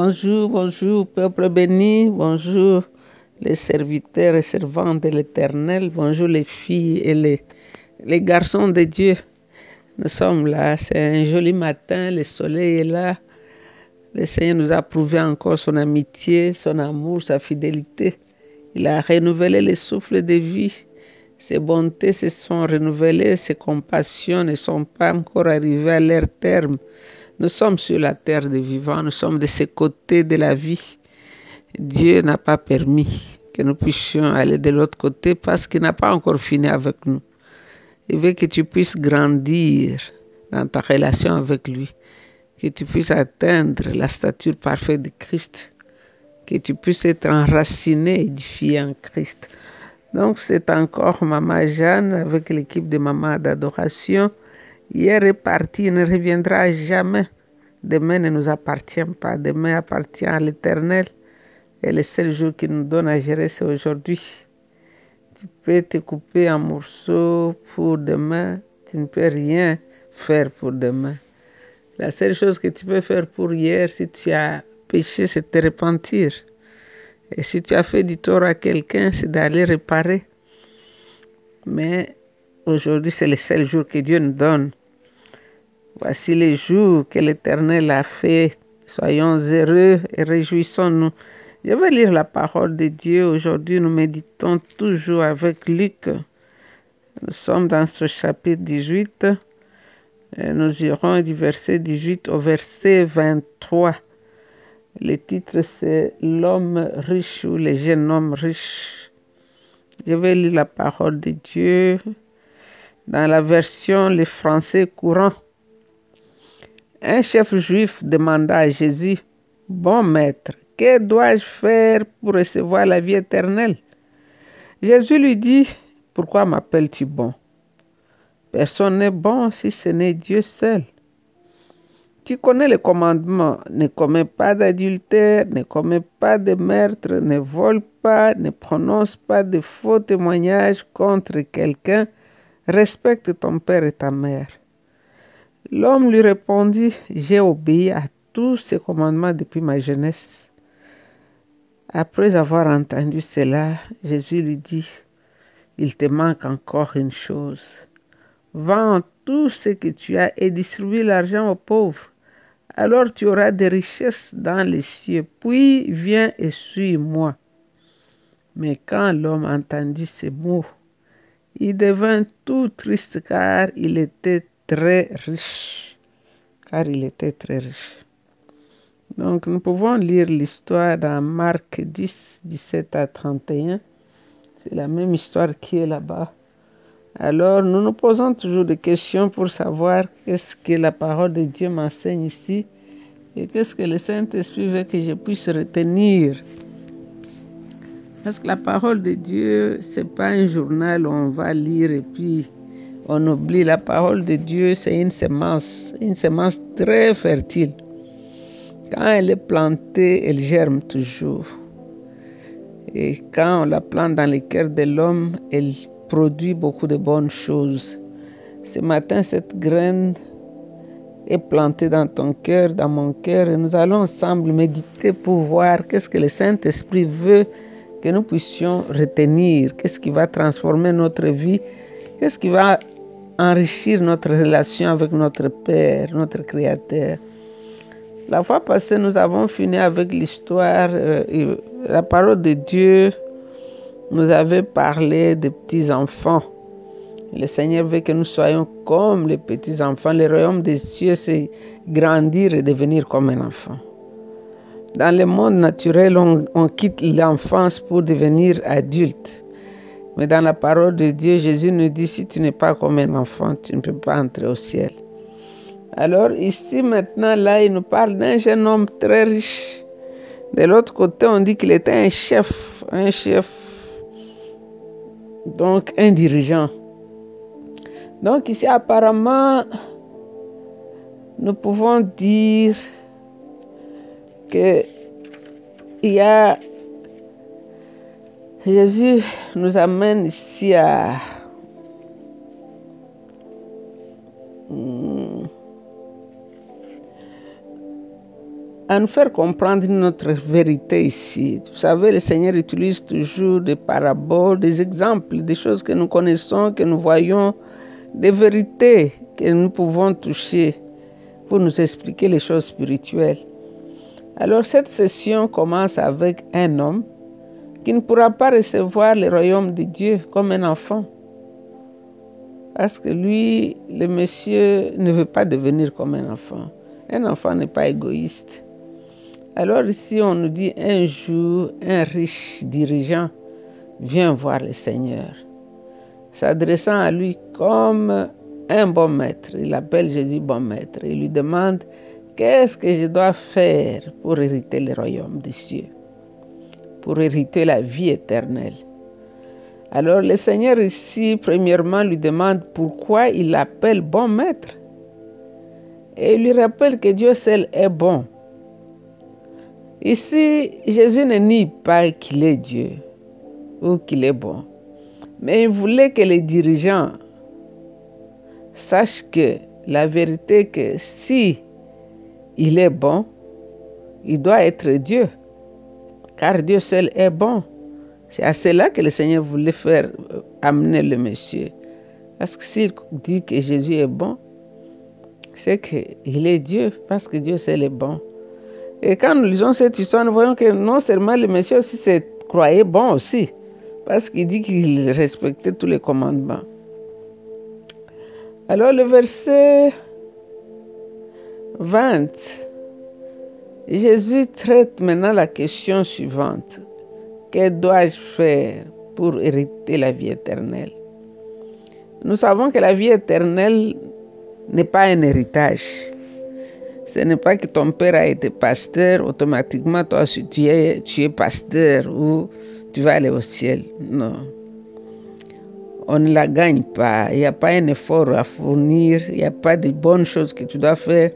Bonjour, bonjour, peuple béni, bonjour les serviteurs et servantes de l'Éternel, bonjour les filles et les, garçons de Dieu. Nous sommes là, c'est un joli matin, le soleil est là. Le Seigneur nous a prouvé encore son amitié, son amour, sa fidélité. Il a renouvelé le souffle de vie. Ses bontés se sont renouvelées, ses compassions ne sont pas encore arrivées à leur terme. Nous sommes sur la terre des vivants, nous sommes de ce côté de la vie. Dieu n'a pas permis que nous puissions aller de l'autre côté parce qu'il n'a pas encore fini avec nous. Il veut que tu puisses grandir dans ta relation avec lui, que tu puisses atteindre la stature parfaite de Christ, que tu puisses être enraciné, édifié en Christ. Donc c'est encore Maman Jeanne avec l'équipe de Maman d'adoration Hier est parti, il ne reviendra jamais. Demain ne nous appartient pas. Demain appartient à l'Éternel. Et le seul jour qu'il nous donne à gérer, c'est aujourd'hui. Tu peux te couper en morceaux pour demain. Tu ne peux rien faire pour demain. La seule chose que tu peux faire pour hier, si tu as péché, c'est te repentir. Et si tu as fait du tort à quelqu'un, c'est d'aller réparer. Mais aujourd'hui, c'est le seul jour que Dieu nous donne Voici les jours que l'Éternel a fait. Soyons heureux et réjouissons-nous. Je vais lire la parole de Dieu. Aujourd'hui, nous méditons toujours avec Luc. Nous sommes dans ce chapitre 18. Et nous irons du verset 18 au verset 23. Le titre, c'est L'homme riche ou le jeune homme riche. Je vais lire la parole de Dieu dans la version le français courant. Un chef juif demanda à Jésus, Bon maître, que dois-je faire pour recevoir la vie éternelle? Jésus lui dit, Pourquoi m'appelles-tu bon? Personne n'est bon si ce n'est Dieu seul. Tu connais le commandement, ne commets pas d'adultère, ne commets pas de meurtre, ne vole pas, ne prononce pas de faux témoignages contre quelqu'un, respecte ton père et ta mère. L'homme lui répondit, J'ai obéi à tous ces commandements depuis ma jeunesse. Après avoir entendu cela, Jésus lui dit, Il te manque encore une chose. Vends tout ce que tu as et distribue l'argent aux pauvres. Alors tu auras des richesses dans les cieux. Puis viens et suis-moi. Mais quand l'homme entendit ces mots, il devint tout triste car il était très riche, car il était très riche. Donc nous pouvons lire l'histoire dans Marc 10, 17 à 31. C'est la même histoire qui est là-bas. Alors nous nous posons toujours des questions pour savoir qu'est-ce que la parole de Dieu m'enseigne ici et qu'est-ce que le Saint-Esprit veut que je puisse retenir. Parce que la parole de Dieu, c'est pas un journal où on va lire et puis on oublie la parole de Dieu, c'est une semence, une semence très fertile. Quand elle est plantée, elle germe toujours. Et quand on la plante dans le cœur de l'homme, elle produit beaucoup de bonnes choses. Ce matin, cette graine est plantée dans ton cœur, dans mon cœur, et nous allons ensemble méditer pour voir qu'est-ce que le Saint-Esprit veut que nous puissions retenir, qu'est-ce qui va transformer notre vie, qu'est-ce qui va enrichir notre relation avec notre Père, notre Créateur. La fois passée, nous avons fini avec l'histoire, euh, la parole de Dieu nous avait parlé des petits-enfants. Le Seigneur veut que nous soyons comme les petits-enfants. Le royaume des cieux, c'est grandir et devenir comme un enfant. Dans le monde naturel, on quitte l'enfance pour devenir adulte. Mais dans la parole de Dieu, Jésus nous dit, si tu n'es pas comme un enfant, tu ne peux pas entrer au ciel. Alors ici maintenant, là, il nous parle d'un jeune homme très riche. De l'autre côté, on dit qu'il était un chef, un chef, donc un dirigeant. Donc ici, apparemment, nous pouvons dire que il y a Jésus nous amène ici à à nous faire comprendre notre vérité ici. Vous savez, le Seigneur utilise toujours des paraboles, des exemples, des choses que nous connaissons, que nous voyons, des vérités que nous pouvons toucher pour nous expliquer les choses spirituelles. Alors cette session commence avec un homme qui ne pourra pas recevoir le royaume de Dieu comme un enfant. Parce que lui, le monsieur ne veut pas devenir comme un enfant. Un enfant n'est pas égoïste. Alors ici, on nous dit un jour, un riche dirigeant vient voir le Seigneur, s'adressant à lui comme un bon maître. Il appelle Jésus bon maître. Il lui demande, qu'est-ce que je dois faire pour hériter le royaume des cieux, pour hériter la vie éternelle. Alors le Seigneur ici, premièrement, lui demande pourquoi il l'appelle bon maître. Et il lui rappelle que Dieu seul est bon. Ici, Jésus ne nie pas qu'il est Dieu ou qu'il est bon, mais il voulait que les dirigeants sachent que la vérité que si il est bon, il doit être Dieu, car Dieu seul est bon. C'est à cela que le Seigneur voulait faire euh, amener le monsieur. Parce que s'il dit que Jésus est bon, c'est qu'il est Dieu, parce que Dieu seul est bon. Et quand nous lisons cette histoire, nous voyons que non seulement le monsieur aussi se croyait bon aussi, parce qu'il dit qu'il respectait tous les commandements. Alors le verset 20, Jésus traite maintenant la question suivante. Que dois-je faire pour hériter la vie éternelle? Nous savons que la vie éternelle n'est pas un héritage. Ce n'est pas que ton père a été pasteur, automatiquement toi tu es, pasteur ou tu vas aller au ciel. Non. On ne la gagne pas. Il n'y a pas un effort à fournir. Il n'y a pas de bonnes choses que tu dois faire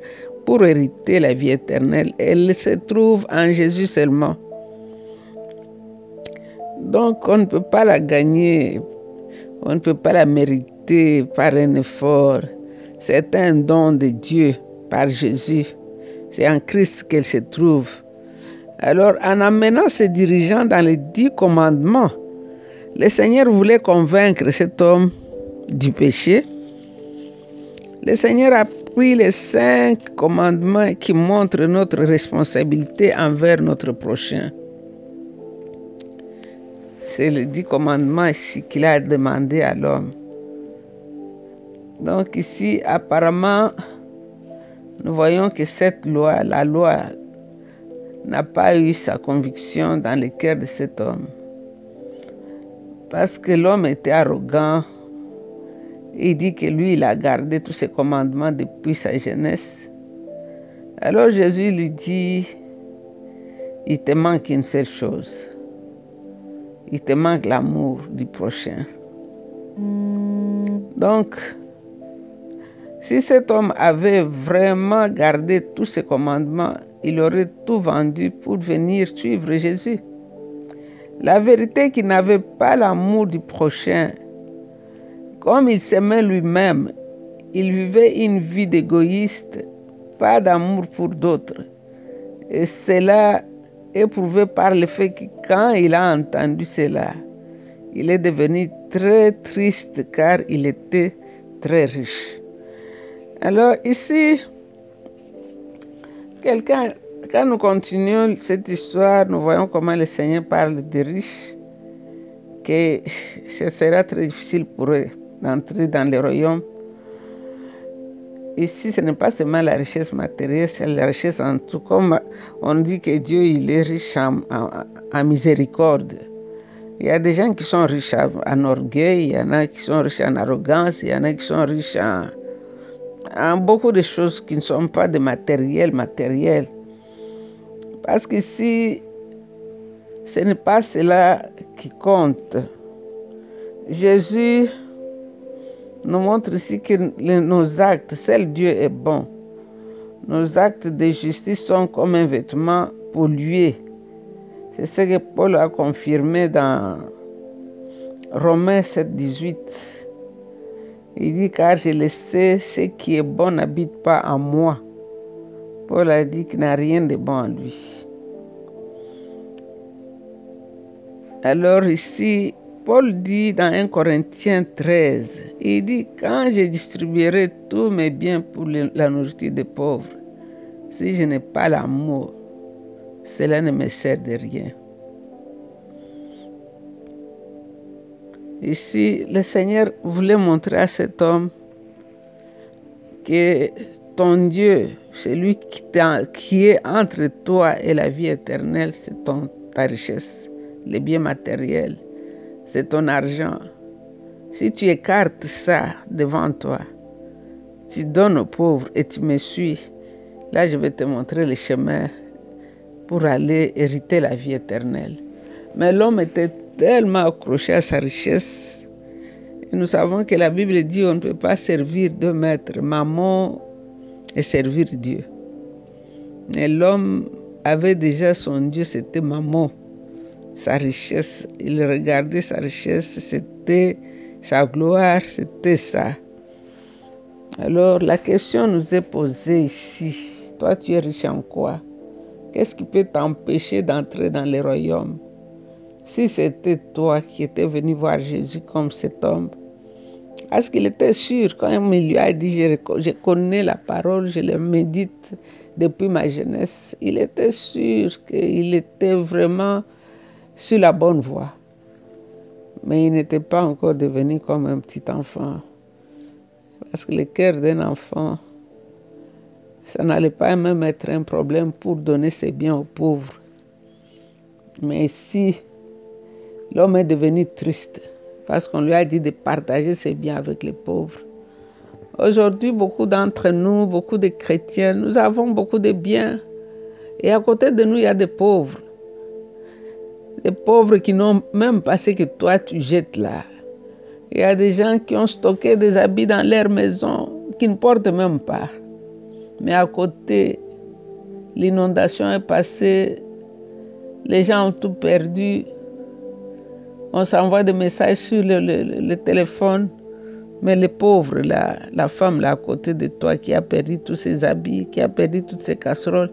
pour hériter la vie éternelle. Elle se trouve en Jésus seulement. Donc on ne peut pas la gagner. On ne peut pas la mériter par un effort. C'est un don de Dieu par Jésus. C'est en Christ qu'elle se trouve. Alors, en amenant ses dirigeants dans les dix commandements, le Seigneur voulait convaincre cet homme du péché. Le Seigneur a pris les cinq commandements qui montrent notre responsabilité envers notre prochain. C'est les dix commandements ici qu'il a demandé à l'homme. Donc ici, apparemment, nous voyons que cette loi, la loi, n'a pas eu sa conviction dans le cœur de cet homme. Parce que l'homme était arrogant. Il dit que lui, il a gardé tous ses commandements depuis sa jeunesse. Alors Jésus lui dit, il te manque une seule chose. Il te manque l'amour du prochain. Donc, si cet homme avait vraiment gardé tous ses commandements, il aurait tout vendu pour venir suivre Jésus. La vérité qu'il n'avait pas l'amour du prochain, comme il s'aimait lui-même, il vivait une vie d'égoïste, pas d'amour pour d'autres. Et cela est prouvé par le fait que quand il a entendu cela, il est devenu très triste car il était très riche. Alors ici, quelqu'un, quand nous continuons cette histoire, nous voyons comment le Seigneur parle des riches, que ce sera très difficile pour eux d'entrer dans le royaume. Ici, ce n'est pas seulement la richesse matérielle, c'est la richesse en tout. Comme on dit que Dieu, il est riche en, miséricorde. Il y a des gens qui sont riches en orgueil, il y en a qui sont riches en arrogance, il y en a qui sont riches en, en beaucoup de choses qui ne sont pas de matériel matériel. Parce qu'ici, ce n'est pas cela qui compte. Jésus nous montre ici que nos actes, seul Dieu est bon. Nos actes de justice sont comme un vêtement pollué. C'est ce que Paul a confirmé dans Romains 7, 18. Il dit, car je le sais, ce qui est bon n'habite pas en moi Paul a dit qu'il n'a rien de bon en lui. Alors ici, Paul dit dans 1 Corinthiens 13, il dit, quand je distribuerai tous mes biens pour la nourriture des pauvres, si je n'ai pas l'amour, cela ne me sert de rien. Ici, le Seigneur voulait montrer à cet homme que ton Dieu, celui qui, qui est entre toi et la vie éternelle, c'est ta richesse, les biens matériels, c'est ton argent. Si tu écartes ça devant toi, tu donnes aux pauvres et tu me suis, là je vais te montrer le chemin pour aller hériter la vie éternelle. Mais l'homme était tellement accroché à sa richesse. Et nous savons que la Bible dit on ne peut pas servir deux maîtres, maman et servir Dieu. Mais l'homme avait déjà son Dieu, c'était maman. Sa richesse, il regardait sa richesse, c'était sa gloire, c'était ça. Alors la question nous est posée ici. Toi, tu es riche en quoi? Qu'est-ce qui peut t'empêcher d'entrer dans le royaume si c'était toi qui étais venu voir Jésus comme cet homme, est-ce qu'il était sûr quand il lui a dit je, connais la parole, je la médite depuis ma jeunesse, il était sûr qu'il était vraiment sur la bonne voie. Mais il n'était pas encore devenu comme un petit enfant. Parce que le cœur d'un enfant, ça n'allait pas même être un problème pour donner ses biens aux pauvres. Mais si L'homme est devenu triste parce qu'on lui a dit de partager ses biens avec les pauvres. Aujourd'hui, beaucoup d'entre nous, beaucoup de chrétiens, nous avons beaucoup de biens. Et à côté de nous, il y a des pauvres. Des pauvres qui n'ont même pas ce que toi tu jettes là. Il y a des gens qui ont stocké des habits dans leur maison, qui ne portent même pas. Mais à côté, l'inondation est passée, les gens ont tout perdu, on s'envoie des messages sur le, téléphone, mais les pauvres, la, la femme là à côté de toi qui a perdu tous ses habits, qui a perdu toutes ses casseroles,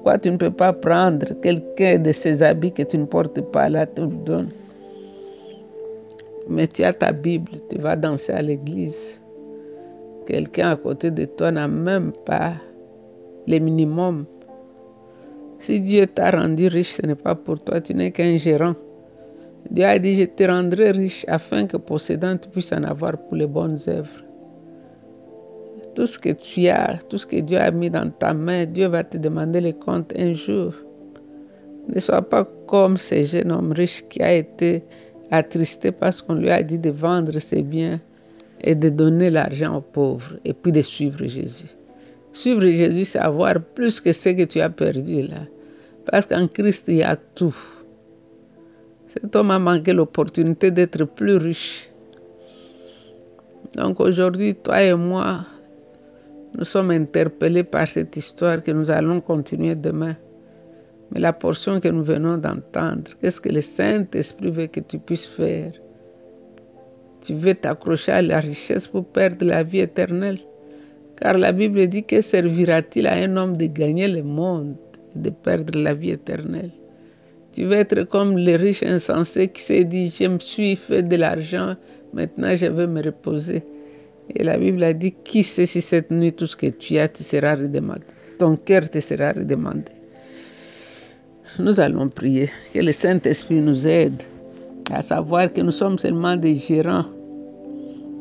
pourquoi tu ne peux pas prendre quelqu'un de ses habits que tu ne portes pas là, tu lui donnes? Mais tu as ta Bible, tu vas danser à l'église. Quelqu'un à côté de toi n'a même pas le minimum. Si Dieu t'a rendu riche, ce n'est pas pour toi, tu n'es qu'un gérant. Dieu a dit, je te rendrai riche afin que possédant tu puisses en avoir pour les bonnes œuvres. Tout ce que tu as, tout ce que Dieu a mis dans ta main, Dieu va te demander les comptes un jour. Ne sois pas comme ce jeune homme riche qui a été attristé parce qu'on lui a dit de vendre ses biens et de donner l'argent aux pauvres et puis de suivre Jésus. Suivre Jésus, c'est avoir plus que ce que tu as perdu là. Parce qu'en Christ, il y a tout. Cet homme a manqué l'opportunité d'être plus riche. Donc aujourd'hui, toi et moi, nous sommes interpellés par cette histoire que nous allons continuer demain. Mais la portion que nous venons d'entendre, qu'est-ce que le Saint-Esprit veut que tu puisses faire? Tu veux t'accrocher à la richesse pour perdre la vie éternelle? Car la Bible dit que servira-t-il à un homme de gagner le monde et de perdre la vie éternelle? Tu veux être comme le riche insensé qui s'est dit, je me suis fait de l'argent, maintenant je veux me reposer. Et la Bible a dit, qui sait si cette nuit tout ce que tu as te sera redemandé. Ton cœur te sera redemandé. Nous allons prier, que le Saint-Esprit nous aide à savoir que nous sommes seulement des gérants.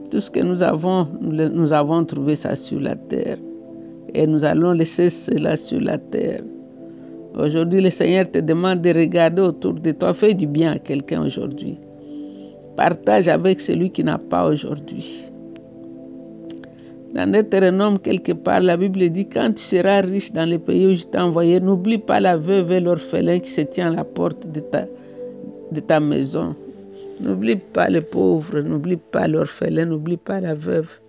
Tout ce que nous avons, nous avons trouvé ça sur la terre. Et nous allons laisser cela sur la terre. Aujourd'hui, le Seigneur te demande de regarder autour de toi. Fais du bien à quelqu'un aujourd'hui. Partage avec celui qui n'a pas aujourd'hui. Dans Deutéronome, quelque part, la Bible dit Quand tu seras riche dans le pays où je t'ai envoyé, n'oublie pas la veuve et l'orphelin qui se tient à la porte de ta, de ta maison. N'oublie pas les pauvres, n'oublie pas l'orphelin, n'oublie pas la veuve.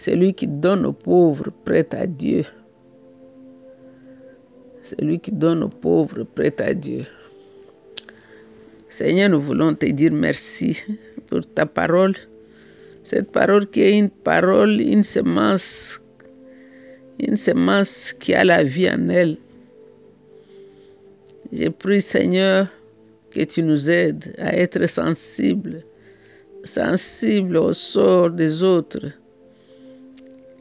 Celui qui donne aux pauvres prête à Dieu. C'est lui qui donne aux pauvres prêt à Dieu. Seigneur, nous voulons te dire merci pour ta parole. Cette parole qui est une parole, une semence une semence qui a la vie en elle. Je prie, Seigneur, que tu nous aides à être sensibles, sensibles au sort des autres,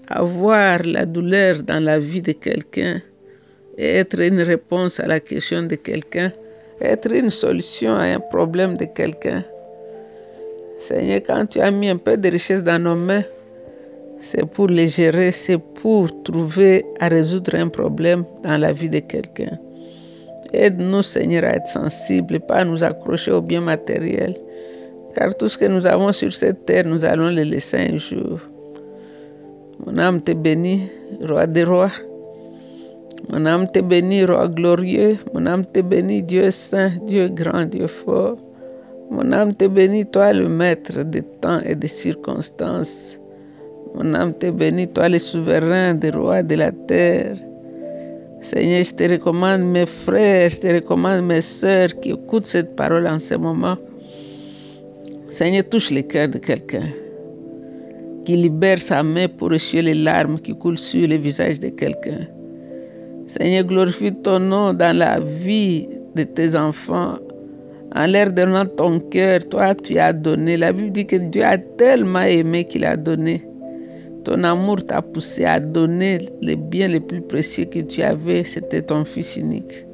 à voir la douleur dans la vie de quelqu'un être une réponse à la question de quelqu'un, être une solution à un problème de quelqu'un. Seigneur, quand tu as mis un peu de richesse dans nos mains, c'est pour les gérer, c'est pour trouver à résoudre un problème dans la vie de quelqu'un. Aide-nous, Seigneur, à être sensibles, pas à nous accrocher aux biens matériels, car tout ce que nous avons sur cette terre, nous allons le laisser un jour. Mon âme te bénit, roi des rois. Mon âme te bénit, roi glorieux. Mon âme te bénit, Dieu saint, Dieu grand, Dieu fort. Mon âme te bénit, toi le maître des temps et des circonstances. Mon âme te bénit, toi le souverain des rois de la terre. Seigneur, je te recommande mes frères, je te recommande mes sœurs qui écoutent cette parole en ce moment. Seigneur, touche le cœur de quelqu'un qui libère sa main pour essuyer les larmes qui coulent sur le visage de quelqu'un. Seigneur, glorifie ton nom dans la vie de tes enfants. En leur donnant ton cœur, toi tu as donné. La Bible dit que Dieu a tellement aimé qu'il a donné. Ton amour t'a poussé à donner les biens les plus précieux que tu avais, c'était ton Fils unique.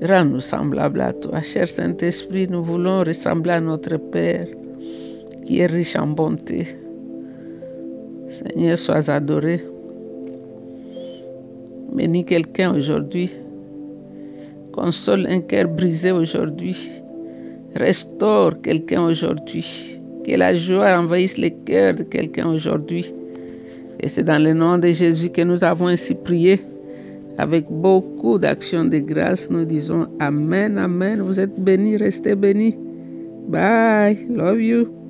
Rends-nous semblables à toi. Cher Saint-Esprit, nous voulons ressembler à notre Père qui est riche en bonté. Seigneur, sois adoré. Bénis quelqu'un aujourd'hui. Console un cœur brisé aujourd'hui. Restaure quelqu'un aujourd'hui. Que la joie envahisse le cœur de quelqu'un aujourd'hui. Et c'est dans le nom de Jésus que nous avons ainsi prié. Avec beaucoup d'actions de grâce, nous disons Amen, Amen. Vous êtes bénis, restez bénis. Bye. Love you.